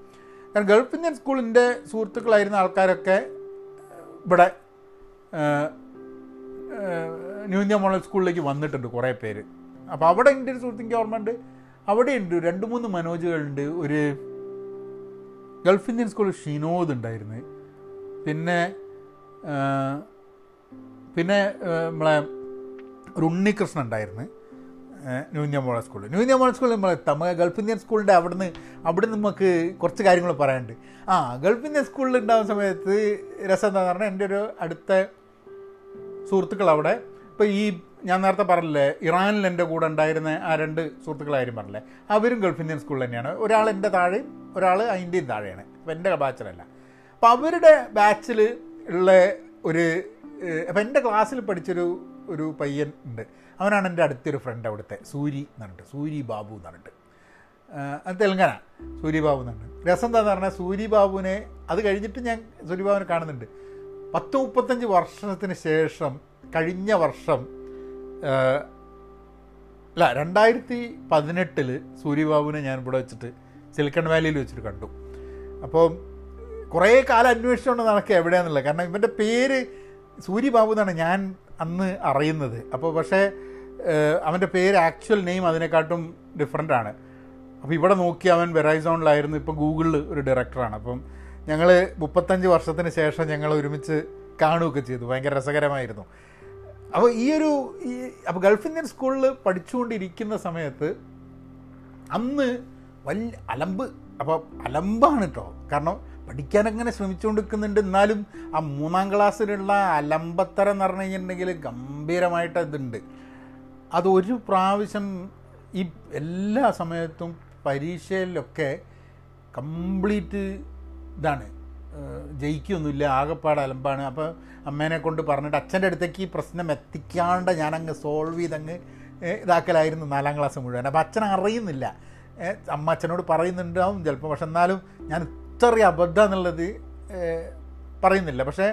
കാരണം ഗൾഫ് ഇന്ത്യൻ സ്കൂളിന്റെ സുഹൃത്തുക്കളായിരുന്ന ആൾക്കാരൊക്കെ ഇവിടെ ന്യൂ ഇന്ത്യ മോഡൽ സ്കൂളിലേക്ക് വന്നിട്ടുണ്ട് കുറേ പേര്. അപ്പോൾ അവിടെ എന്റെ ഒരു സുഹൃത്തിന്റെ ഓർമ്മയുണ്ട്. അവിടെയുണ്ട് രണ്ട് മൂന്ന് മനോജുകളുണ്ട്. ഒരു ഗൾഫ് ഇന്ത്യൻ സ്കൂൾ ഷിനോദ് ഉണ്ടായിരുന്നു. പിന്നെ പിന്നെ നമ്മളെ ഉണ്ണികൃഷ്ണൻ ഉണ്ടായിരുന്നു. ന്യൂന്യമോള സ്കൂളിൽ. ന്യൂന്യ സ്കൂളിൽ നമ്മളെ തമിഴ് ഗൾഫ് ഇന്ത്യൻ സ്കൂളിന്റെ അവിടുന്ന് അവിടുന്ന് നമുക്ക് കുറച്ച് കാര്യങ്ങൾ പറയാനുണ്ട്. ആ ഗൾഫ് ഇന്ത്യൻ സ്കൂളിൽ ഉണ്ടാകുന്ന സമയത്ത് രസം എന്താണെന്ന് പറഞ്ഞാൽ എന്റെ ഒരു അടുത്ത സുഹൃത്തുക്കൾ അവിടെ ഇപ്പോൾ ഈ ഞാൻ നേരത്തെ പറഞ്ഞില്ലേ ഇറാനിൽ എന്റെ കൂടെ ഉണ്ടായിരുന്ന ആ രണ്ട് സുഹൃത്തുക്കളായാലും പറഞ്ഞില്ലേ അവരും ഗൾഫ് ഇന്ത്യൻ സ്കൂളിൽ തന്നെയാണ്. ഒരാൾ എന്റെ താഴെയും ഒരാൾ അതിന്റെയും താഴെയാണ്. അപ്പോൾ എന്റെ ബാച്ചിലല്ല. അപ്പോൾ അവരുടെ ബാച്ചിൽ ഉള്ള ഒരു അപ്പം എന്റെ ക്ലാസ്സിൽ പഠിച്ചൊരു ഒരു പയ്യൻ ഉണ്ട്. അവനാണ് എന്റെ അടുത്തൊരു ഫ്രണ്ട് അവിടുത്തെ സൂരി എന്ന് പറഞ്ഞിട്ട് സൂരി ബാബു എന്ന് പറഞ്ഞിട്ട്. അത് ബാബു സൂര്യബാബു എന്നുണ്ട് രസം എന്താന്ന് പറഞ്ഞാൽ സൂര്യബാബുവിനെ അത് കഴിഞ്ഞിട്ട് ഞാൻ സൂര്യബാബുവിനെ കാണുന്നുണ്ട്. പത്ത് മുപ്പത്തഞ്ച് വർഷത്തിന് ശേഷം കഴിഞ്ഞ വർഷം അല്ല രണ്ടായിരത്തി പതിനെട്ടിൽ സൂര്യബാബുവിനെ ഞാൻ ഇവിടെ വെച്ചിട്ട് സിലിക്കൺ വാലിയിൽ വെച്ചിട്ട് കണ്ടു. അപ്പോൾ കുറേ കാലം അന്വേഷിച്ചുകൊണ്ട് നടക്കുക എവിടെയാണെന്നുള്ളത് കാരണം ഇവന്റെ പേര് സൂര്യബാബു എന്നാണ് ഞാൻ അന്ന് അറിയുന്നത്. അപ്പോൾ പക്ഷേ അവന്റെ പേര് ആക്ച്വൽ നെയിം അതിനെക്കാട്ടും ഡിഫറെന്റ് ആണ്. അപ്പോൾ ഇവിടെ നോക്കി അവൻ വെറൈസോണിലായിരുന്നു. ഇപ്പോൾ ഗൂഗിളിൽ ഒരു ഡയറക്ടറാണ് അപ്പം ഞങ്ങൾ മുപ്പത്തഞ്ച് വർഷത്തിന് ശേഷം ഞങ്ങൾ ഒരുമിച്ച് കാണുകയൊക്കെ ചെയ്തു. ഭയങ്കര രസകരമായിരുന്നു. അപ്പോൾ ഈ ഒരു ഈ അപ്പോൾ ഗൾഫ് ഇന്ത്യൻ സ്കൂളിൽ പഠിച്ചുകൊണ്ടിരിക്കുന്ന സമയത്ത് അന്ന് വലിയ അലമ്പ് അപ്പോൾ അലമ്പാണ് കേട്ടോ കാരണം പഠിക്കാനങ്ങനെ ശ്രമിച്ചുകൊണ്ടിരിക്കുന്നുണ്ട്. എന്നാലും ആ മൂന്നാം ക്ലാസ്സിലുള്ള അലമ്പത്തരം എന്ന് പറഞ്ഞു കഴിഞ്ഞിട്ടുണ്ടെങ്കിൽ ഗംഭീരമായിട്ട് ഇതുണ്ട് അതൊരു പ്രാവശ്യം ഈ എല്ലാ സമയത്തും പരീക്ഷയിലൊക്കെ കംപ്ലീറ്റ് ഇതാണ്. ജയിക്കൊന്നുമില്ല ആകെപ്പാട് അലമ്പാണ്. അപ്പോൾ അമ്മേനെ കൊണ്ട് പറഞ്ഞിട്ട് അച്ഛന്റെ അടുത്തേക്ക് ഈ പ്രശ്നം എത്തിക്കാണ്ട് ഞാനങ്ങ് സോൾവ് ചെയ്തങ്ങ് ഇതാക്കലായിരുന്നു നാലാം ക്ലാസ് മുഴുവൻ. അപ്പോൾ അച്ഛൻ അറിയുന്നില്ല. അമ്മ അച്ഛനോട് പറയുന്നുണ്ടാവും ചിലപ്പോൾ പക്ഷെ എന്നാലും ഞാൻ ഇത്രയും അബദ്ധം എന്നുള്ളത് പറയുന്നില്ല. പക്ഷേ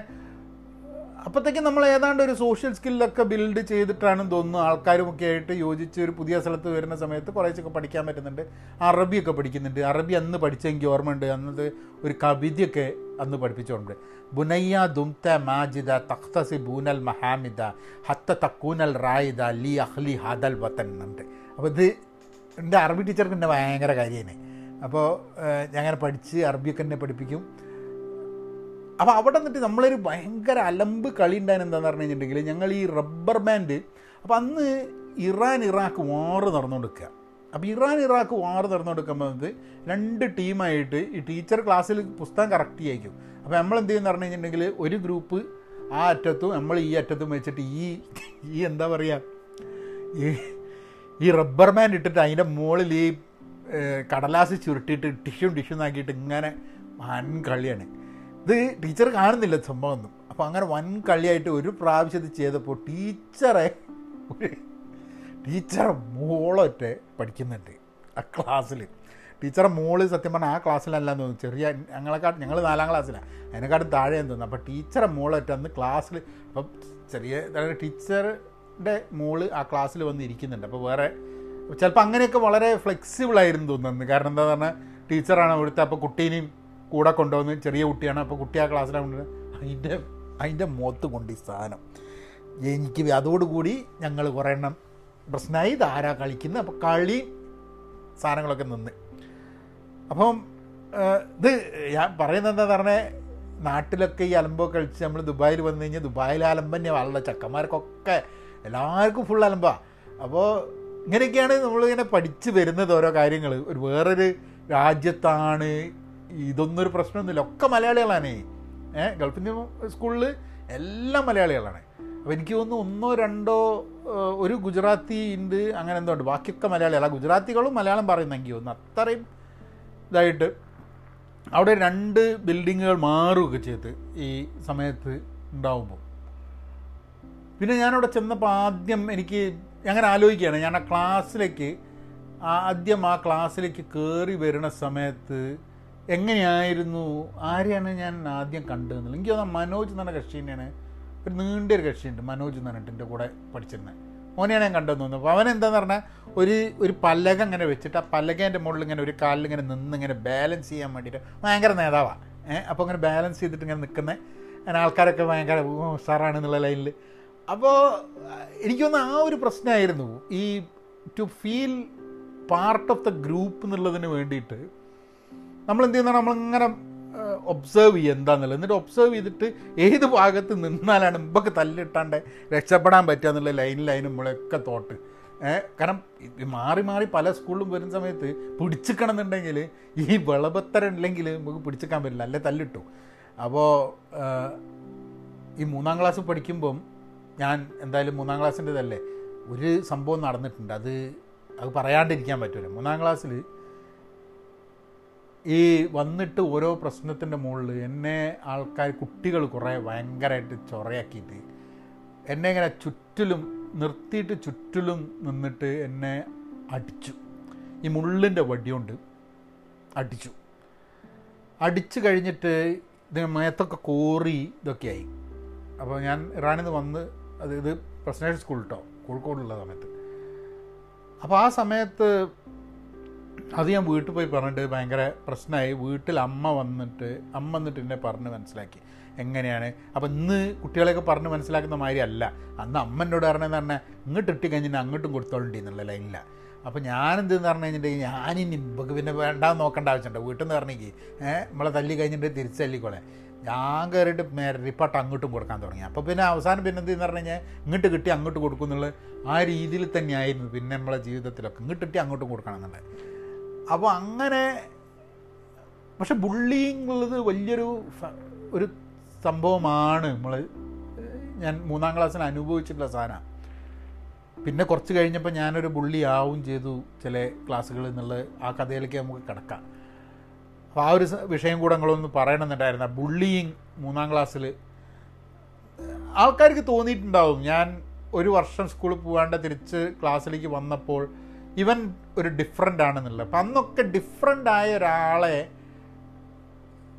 അപ്പോഴത്തേക്കും നമ്മൾ ഏതാണ്ട് ഒരു സോഷ്യൽ സ്കില്ലൊക്കെ ബിൽഡ് ചെയ്തിട്ടാണെന്ന് തോന്നുന്നു. ആൾക്കാരുമൊക്കെ ആയിട്ട് യോജിച്ച് ഒരു പുതിയ സ്ഥലത്ത് വരുന്ന സമയത്ത് കുറേശ്ശൊക്കെ പഠിക്കാൻ പറ്റുന്നുണ്ട്. അറബിയൊക്കെ പഠിക്കുന്നുണ്ട്. അറബി അന്ന് പഠിച്ചെങ്കിൽ ഓർമ്മയുണ്ട്. അന്നത് ഒരു കവിതയൊക്കെ അന്ന് പഠിപ്പിച്ചുകൊണ്ട് ബുനയ്യ ദുംത മാജിദ തഖ്തസി ബൂനൽ മഹാമിദ ഹത്ത തക്കൂനൽ റായിദ ലി അഹ്ലി ഹദൽ വത്തൻ എന്നുണ്ട്. അപ്പോൾ ഇത് എന്റെ അറബി ടീച്ചർക്ക് എന്റെ ഭയങ്കര കാര്യമാണ്. അപ്പോൾ ഞാൻ അങ്ങനെ പഠിച്ച് അറബിയൊക്കെ എന്നെ പഠിപ്പിക്കും. അപ്പോൾ അവിടെ നിന്നിട്ട് നമ്മളൊരു ഭയങ്കര അലമ്പ് കളി ഉണ്ടായത് എന്താണെന്ന് പറഞ്ഞു കഴിഞ്ഞിട്ടുണ്ടെങ്കിൽ ഞങ്ങൾ ഈ റബ്ബർ ബാൻഡ് അപ്പോൾ അന്ന് ഇറാൻ ഇറാഖ് വാറ് നടന്നുകൊടുക്കുക അപ്പോൾ ഇറാൻ ഇറാഖ് വാറ് നടന്നുകൊടുക്കുമ്പോൾ രണ്ട് ടീമായിട്ട് ഈ ടീച്ചർ ക്ലാസ്സിൽ പുസ്തകം കറക്റ്റ് ചെയ്യിക്കും. അപ്പോൾ നമ്മൾ എന്ത് ചെയ്യുന്ന പറഞ്ഞു കഴിഞ്ഞിട്ടുണ്ടെങ്കിൽ ഒരു ഗ്രൂപ്പ് ആ അറ്റത്തും നമ്മൾ ഈ അറ്റത്തും വെച്ചിട്ട് ഈ ഈ എന്താ പറയുക ഈ ഈ റബ്ബർ ബാൻഡ് ഇട്ടിട്ട് അതിന്റെ മുകളിൽ ഈ കടലാസ് ചുരുട്ടിയിട്ട് ടിഷ്യൂ ടിഷ്യൂ ആക്കിയിട്ട് ഇങ്ങനെ വൻ കളിയാണ്. ഇത് ടീച്ചർ കാണുന്നില്ല സംഭവം ഒന്നും അപ്പോൾ അങ്ങനെ വൻ കളിയായിട്ട് ഒരു പ്രാവശ്യം ചെയ്തപ്പോൾ ടീച്ചറെ ഒരു ടീച്ചറെ മോളൊറ്റ പഠിക്കുന്നുണ്ട് ആ ക്ലാസ്സിൽ ടീച്ചറെ മോൾ സത്യം പറഞ്ഞാൽ ആ ക്ലാസ്സിലല്ലാന്ന് തോന്നുന്നു. ചെറിയ ഞങ്ങളെക്കാട്ട് ഞങ്ങൾ നാലാം ക്ലാസ്സിലാണ് അതിനെക്കാട്ടും താഴെയെന്ന് തോന്നുന്നു. അപ്പോൾ ടീച്ചറെ മോളൊറ്റ അന്ന് ക്ലാസ്സിൽ അപ്പം ചെറിയ ടീച്ചറുടെ മോൾ ആ ക്ലാസ്സിൽ വന്ന് ഇരിക്കുന്നുണ്ട്. അപ്പോൾ വേറെ ചിലപ്പോൾ അങ്ങനെയൊക്കെ വളരെ ഫ്ലെക്സിബിൾ ആയിരുന്നു തോന്നുന്നു കാരണം എന്താ പറഞ്ഞാൽ ടീച്ചറാണ് അവിടുത്തെ അപ്പോൾ കുട്ടീനെയും കൂടെ കൊണ്ടുവന്ന് ചെറിയ കുട്ടിയാണ്. അപ്പോൾ കുട്ടി ആ ക്ലാസ്സിലാണ് കൊണ്ടുവന്ന് അതിന്റെ അതിന്റെ മുഖത്ത് കൊണ്ട് ഈ സാധനം. എനിക്ക് അതോടുകൂടി ഞങ്ങൾ കുറേ എണ്ണം പ്രശ്നമായി ധാരാ കളിക്കുന്നത് അപ്പോൾ കളി സാധനങ്ങളൊക്കെ നിന്ന്. അപ്പം ഇത് ഞാൻ പറയുന്നത് എന്താ പറഞ്ഞാൽ നാട്ടിലൊക്കെ ഈ അലമ്പോ കളിച്ച് നമ്മൾ ദുബായിൽ വന്നു കഴിഞ്ഞാൽ ദുബായിൽ അലമ്പ് തന്നെ വളരെ ചക്കന്മാർക്കൊക്കെ എല്ലാവർക്കും ഫുൾ അലമ്പാ. അപ്പോൾ ഇങ്ങനെയൊക്കെയാണ് നമ്മളിങ്ങനെ പഠിച്ച് വരുന്നത് ഓരോ കാര്യങ്ങൾ ഒരു വേറൊരു രാജ്യത്താണ് ഇതൊന്നും ഒരു പ്രശ്നമൊന്നുമില്ല. ഒക്കെ മലയാളികളാണ്. ഏഹ് ഇന്ത്യ സ്കൂളിൽ എല്ലാം മലയാളികളാണ്. അപ്പോൾ എനിക്ക് തോന്നുന്നു ഒന്നോ രണ്ടോ ഒരു ഗുജറാത്തി ഉണ്ട് അങ്ങനെ എന്തോ ഉണ്ട്. ബാക്കിയൊക്കെ മലയാളികളാണ് ഗുജറാത്തികളും മലയാളം പറയുന്ന എനിക്ക് തോന്നുന്നു. അത്രയും ഇതായിട്ട് അവിടെ രണ്ട് ബിൽഡിങ്ങുകൾ മാറുകയൊക്കെ ചെയ്ത് ഈ സമയത്ത് ഉണ്ടാവുമ്പോൾ. പിന്നെ ഞാനവിടെ ചെന്നപ്പോൾ ആദ്യം എനിക്ക് അങ്ങനെ ആലോചിക്കുകയാണ്. ഞാൻ ആ ക്ലാസ്സിലേക്ക് ആദ്യം ആ ക്ലാസ്സിലേക്ക് കയറി വരുന്ന സമയത്ത് എങ്ങനെയായിരുന്നു? ആരെയാണ് ഞാൻ ആദ്യം കണ്ടതെന്നുള്ളത് എനിക്ക് തോന്നുന്നു മനോജ് എന്ന് പറഞ്ഞ തന്നെയാണ്. ഒരു നീണ്ടൊരു കക്ഷിയുണ്ട് മനോജ് എന്ന് പറഞ്ഞിട്ട് എന്റെ കൂടെ പഠിച്ചിരുന്നത് മോനെയാണ് ഞാൻ കണ്ടതെന്ന് തോന്നുന്നു. അപ്പോൾ അവൻ എന്താന്ന് പറഞ്ഞാൽ ഒരു ഒരു പലക ഇങ്ങനെ വെച്ചിട്ട് ആ പലകേന്റെ മുകളിൽ ഇങ്ങനെ ഒരു കാലിൽ ഇങ്ങനെ നിന്ന് ഇങ്ങനെ ബാലൻസ് ചെയ്യാൻ വേണ്ടിയിട്ട് ഭയങ്കര നേതാവാണ് ഏഹ് അപ്പോൾ അങ്ങനെ ബാലൻസ് ചെയ്തിട്ട് ഇങ്ങനെ നിൽക്കുന്ന. അങ്ങനെ ആൾക്കാരൊക്കെ ഭയങ്കര സാറാണ് എന്നുള്ള ലൈനിൽ അപ്പോൾ എനിക്കൊന്ന് ആ ഒരു പ്രശ്നമായിരുന്നു. ഈ to feel part of the group എന്നുള്ളതിന് വേണ്ടിയിട്ട് നമ്മൾ എന്ത് ചെയ്യുന്ന നമ്മളിങ്ങനെ ഒബ്സേർവ് ചെയ്യുക എന്താണെന്നുള്ളത് എന്നിട്ട് ഒബ്സേർവ് ചെയ്തിട്ട് ഏത് ഭാഗത്ത് നിന്നാലാണ് മുമ്പൊക്കെ തല്ലിട്ടാണ്ട് രക്ഷപ്പെടാൻ പറ്റുക എന്നുള്ള ലൈനിലായിരുന്നു നമ്മളൊക്കെ തോട്ട് കാരണം മാറി മാറി പല സ്കൂളിലും വരുന്ന സമയത്ത് പിടിച്ചിക്കണം എന്നുണ്ടെങ്കിൽ ഈ വിളപത്തരം ഇല്ലെങ്കിൽ നമുക്ക് പിടിച്ചിക്കാൻ പറ്റില്ല. അല്ലേ തല്ലിട്ടു. അപ്പോൾ ഈ മൂന്നാം ക്ലാസ് പഠിക്കുമ്പം ഞാൻ എന്തായാലും മൂന്നാം ക്ലാസ്സിന്റെതല്ലേ ഒരു സംഭവം നടന്നിട്ടുണ്ട്. അത് അത് പറയാണ്ടിരിക്കാൻ പറ്റില്ല മൂന്നാം ക്ലാസ്സിൽ ഈ വന്നിട്ട് ഓരോ പ്രശ്നത്തിന്റെ മുകളിൽ എന്നെ ആൾക്കാർ കുട്ടികൾ കുറേ ഭയങ്കരമായിട്ട് ചൊറയാക്കിയിട്ട് എന്നെ ഇങ്ങനെ ചുറ്റിലും നിർത്തിയിട്ട് ചുറ്റിലും നിന്നിട്ട് എന്നെ അടിച്ചു. ഈ മുള്ളിന്റെ വടിയുണ്ട് അടിച്ചു. അടിച്ചു കഴിഞ്ഞിട്ട് ഇതിന് മേത്തൊക്കെ കോറി ഇതൊക്കെയായി അപ്പോൾ ഞാൻ ഇറാനിൽ നിന്ന് വന്ന് അത് ഇത് പ്രസനേഷൻ സ്കൂൾ കേട്ടോ കോഴിക്കോടുള്ള സമയത്ത്. അപ്പോൾ ആ സമയത്ത് അത് ഞാൻ വീട്ടിൽ പോയി പറഞ്ഞിട്ട് ഭയങ്കര പ്രശ്നമായി. വീട്ടിൽ അമ്മ വന്നിട്ട് അമ്മ വന്നിട്ട് എന്നെ പറഞ്ഞ് മനസ്സിലാക്കി. എങ്ങനെയാണ്? അപ്പം ഇന്ന് കുട്ടികളെയൊക്കെ പറഞ്ഞ് മനസ്സിലാക്കുന്ന മാതിരി അല്ല. അന്ന് അമ്മ എന്നോട് പറഞ്ഞതെന്ന് പറഞ്ഞാൽ ഇങ്ങോട്ട് ഇട്ട് കഴിഞ്ഞാൽ അങ്ങോട്ടും കൊടുത്തോണ്ടി എന്നുള്ള ലൈനില്ല അപ്പോൾ ഞാനെന്തെന്ന് പറഞ്ഞു കഴിഞ്ഞിട്ടുണ്ടെങ്കിൽ ഞാനിനി ഇപ്പം പിന്നെ വേണ്ടാന്ന് നോക്കേണ്ട ആവശ്യമുണ്ട്. വീട്ടിൽ നിന്ന് പറഞ്ഞെങ്കിൽ നമ്മളെ തല്ലി കഴിഞ്ഞിട്ട് തിരിച്ചല്ലിക്കോളെ ഞാൻ കയറിയിട്ട് മെരിപ്പാട്ട് അങ്ങോട്ടും കൊടുക്കാൻ തുടങ്ങി. അപ്പോൾ പിന്നെ അവസാനം പിന്നെ എന്തെന്ന് പറഞ്ഞു കഴിഞ്ഞാൽ ഇങ്ങോട്ട് കിട്ടി അങ്ങോട്ട് കൊടുക്കും എന്നുള്ള ആ രീതിയിൽ തന്നെയായിരുന്നു പിന്നെ നമ്മളെ ജീവിതത്തിലൊക്കെ. ഇങ്ങോട്ട് കിട്ടി അങ്ങോട്ടും കൊടുക്കണം എന്നുള്ളത്. അപ്പോൾ അങ്ങനെ പക്ഷെ ബുള്ളിങ് ഉള്ളത് വലിയൊരു ഒരു സംഭവമാണ്. നമ്മൾ ഞാൻ മൂന്നാം ക്ലാസ്സിൽ അനുഭവിച്ചിട്ടുള്ള സാധനം. പിന്നെ കുറച്ച് കഴിഞ്ഞപ്പോൾ ഞാനൊരു ബുള്ളി ആവും ചെയ്തു ചില ക്ലാസ്സുകളിൽ നിന്നുള്ള ആ കഥയിലേക്ക് നമുക്ക് കിടക്കാം. അപ്പോൾ ആ ഒരു വിഷയം കൂടെ നിങ്ങളൊന്ന് പറയണമെന്നുണ്ടായിരുന്നു. ബുള്ളിയിങ് മൂന്നാം ക്ലാസ്സിൽ ആൾക്കാർക്ക് തോന്നിയിട്ടുണ്ടാവും. ഞാൻ ഒരു വർഷം സ്കൂളിൽ പോകാണ്ട് തിരിച്ച് ക്ലാസ്സിലേക്ക് വന്നപ്പോൾ ഇവൻ ഒരു ഡിഫറെന്റ് ആണെന്നുള്ളത്. അപ്പം അന്നൊക്കെ ഡിഫറെന്റ് ആയ ഒരാളെ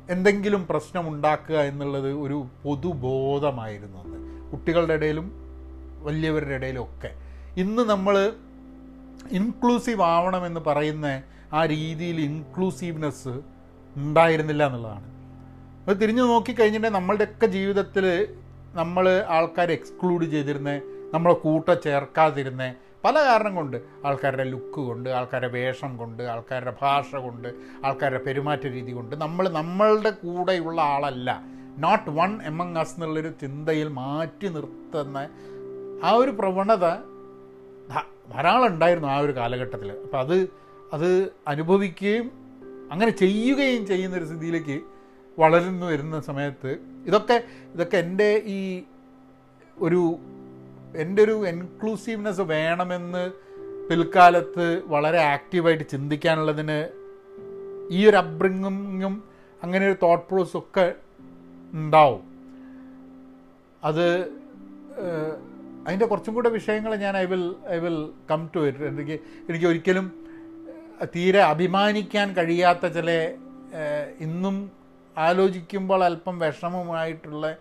എന്തെങ്കിലും പ്രശ്നം ഉണ്ടാക്കുക എന്നുള്ളത് ഒരു പൊതുബോധമായിരുന്നു അന്ന്. കുട്ടികളുടെ ഇടയിലും വലിയവരുടെ ഇടയിലും ഒക്കെ. ഇന്ന് നമ്മൾ ഇൻക്ലൂസീവ് ആവണമെന്ന് പറയുന്ന ആ രീതിയിൽ ഇൻക്ലൂസീവ്നെസ് ഉണ്ടായിരുന്നില്ല എന്നുള്ളതാണ്. അത് തിരിഞ്ഞു നോക്കിക്കഴിഞ്ഞിട്ടുണ്ടെങ്കിൽ നമ്മളുടെയൊക്കെ ജീവിതത്തിൽ നമ്മൾ ആൾക്കാരെ എക്സ്ക്ലൂഡ് ചെയ്തിരുന്നേ നമ്മളെ കൂട്ട ചേർക്കാതിരുന്നേ പല കാരണം കൊണ്ട്. ആൾക്കാരുടെ ലുക്ക് കൊണ്ട് ആൾക്കാരുടെ വേഷം കൊണ്ട് ആൾക്കാരുടെ ഭാഷ കൊണ്ട് ആൾക്കാരുടെ പെരുമാറ്റ രീതി കൊണ്ട് നമ്മൾ നമ്മളുടെ കൂടെയുള്ള ആളല്ല. നോട്ട് വൺ എമംഗ് അസ് എന്നുള്ളൊരു ചിന്തയിൽ മാറ്റി നിർത്തുന്ന ആ ഒരു പ്രവണത ധാരാളം ഉണ്ടായിരുന്നു ആ ഒരു കാലഘട്ടത്തിൽ അപ്പം അത് അത് അനുഭവിക്കുകയും അങ്ങനെ ചെയ്യുകയും ചെയ്യുന്ന ഒരു സ്ഥിതിയിലേക്ക് വളരുന്നു വരുന്ന സമയത്ത് ഇതൊക്കെ ഇതൊക്കെ എന്റെ ഈ ഒരു എന്റെ ഒരു എൻക്ലൂസീവ്നെസ് വേണമെന്ന് പിൽക്കാലത്ത് വളരെ ആക്റ്റീവായിട്ട് ചിന്തിക്കാനുള്ളതിന് ഈ ഒരു അബ്രിങ്ങിങ്ങും അങ്ങനെ ഒരു തോട്ട് പ്രോസസ് ഒക്കെ ഉണ്ടാവും. അത് അതിന്റെ കുറച്ചും കൂടെ വിഷയങ്ങൾ ഞാൻ I will I will come to it. എനിക്ക് എനിക്ക് ഒരിക്കലും തീരെ അഭിമാനിക്കാൻ കഴിയാത്ത ചില ഇന്നും ആലോചിക്കുമ്പോൾ അല്പം വിഷമമായിട്ടുള്ള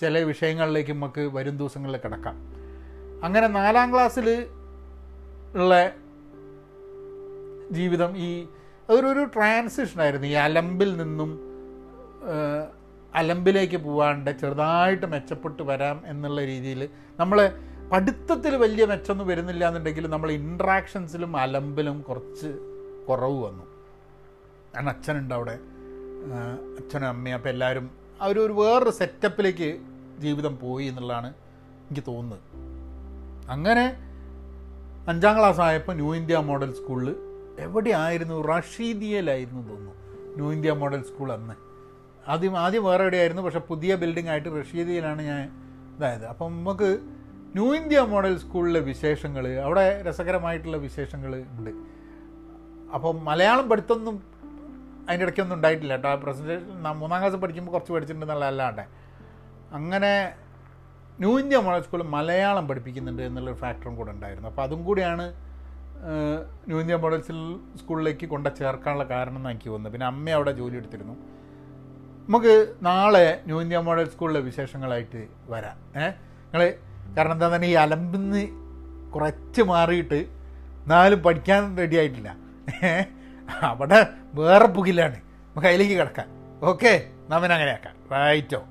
ചില വിഷയങ്ങളിലേക്ക് നമുക്ക് വരും ദിവസങ്ങളിൽ കിടക്കാം. അങ്ങനെ നാലാം ക്ലാസ്സിൽ ഉള്ള ജീവിതം ഈ അതൊരു ഒരു ട്രാൻസിഷനായിരുന്നു ഈ അലമ്പിൽ നിന്നും അലമ്പിലേക്ക് പോവാണ്ട് ചെറുതായിട്ട് മെച്ചപ്പെട്ട് വരാം എന്നുള്ള രീതിയിൽ നമ്മൾ പഠിത്തത്തിൽ വലിയ മെച്ചമൊന്നും വരുന്നില്ല എന്നുണ്ടെങ്കിൽ നമ്മൾ ഇൻട്രാക്ഷൻസിലും അലമ്പിലും കുറച്ച് കുറവ് വന്നു. കാരണം അച്ഛനുണ്ട് അവിടെ. അച്ഛനും അമ്മയും അപ്പോൾ എല്ലാവരും അവർ ഒരു വേറൊരു സെറ്റപ്പിലേക്ക് ജീവിതം പോയി എന്നുള്ളതാണ് എനിക്ക് തോന്നുന്നത്. അങ്ങനെ അഞ്ചാം ക്ലാസ് ആയപ്പോൾ ന്യൂ ഇന്ത്യ മോഡൽ സ്കൂളിൽ എവിടെയായിരുന്നു റഷീദിയയിലായിരുന്നു തോന്നുന്നു ന്യൂ ഇന്ത്യ മോഡൽ സ്കൂൾ അന്ന്. ആദ്യം ആദ്യം വേറെ എവിടെയായിരുന്നു പക്ഷേ പുതിയ ബിൽഡിംഗ് ആയിട്ട് റഷീദിയയിലാണ് ഞാൻ ഇതായത്. അപ്പം നമുക്ക് ന്യൂ ഇന്ത്യ മോഡൽ സ്കൂളിലെ വിശേഷങ്ങൾ അവിടെ രസകരമായിട്ടുള്ള വിശേഷങ്ങൾ ഉണ്ട്. അപ്പം മലയാളം പഠിത്തമൊന്നും അതിന്റെ ഇടയ്ക്കൊന്നും ഉണ്ടായിട്ടില്ല കേട്ടോ. പ്രസന്റേഷൻ മൂന്നാം ക്ലാസ് പഠിക്കുമ്പോൾ കുറച്ച് പഠിച്ചിട്ടുണ്ടെന്നുള്ള അല്ലാണ്ട് അങ്ങനെ ന്യൂ ഇന്ത്യ മോഡൽ സ്കൂളിൽ മലയാളം പഠിപ്പിക്കുന്നുണ്ട് എന്നുള്ളൊരു ഫാക്ടറും കൂടെ ഉണ്ടായിരുന്നു. അപ്പോൾ അതും കൂടിയാണ് ന്യൂ ഇന്ത്യ മോഡൽ സ്കൂളിലേക്ക് കൊണ്ട ചേർക്കാനുള്ള കാരണം എന്ന് എനിക്ക് തോന്നുന്നത്. പിന്നെ അമ്മ അവിടെ ജോലി എടുത്തിരുന്നു. നമുക്ക് നാളെ ന്യൂ ഇന്ത്യ മോഡൽ സ്കൂളിലെ വിശേഷങ്ങളായിട്ട് വരാം. ഏഹ് നിങ്ങൾ കാരണം എന്താ തന്നെ ഈ അലമ്പിന്ന് കുറച്ച് മാറിയിട്ട് എന്നാലും പഠിക്കാൻ റെഡി ആയിട്ടില്ല. അവിടെ വേറെ പുകിലാണ്. നമുക്ക് അതിലേക്ക് കിടക്കാം. ഓക്കെ നമ്മൻ അങ്ങനെ ആക്കാം റൈറ്റോ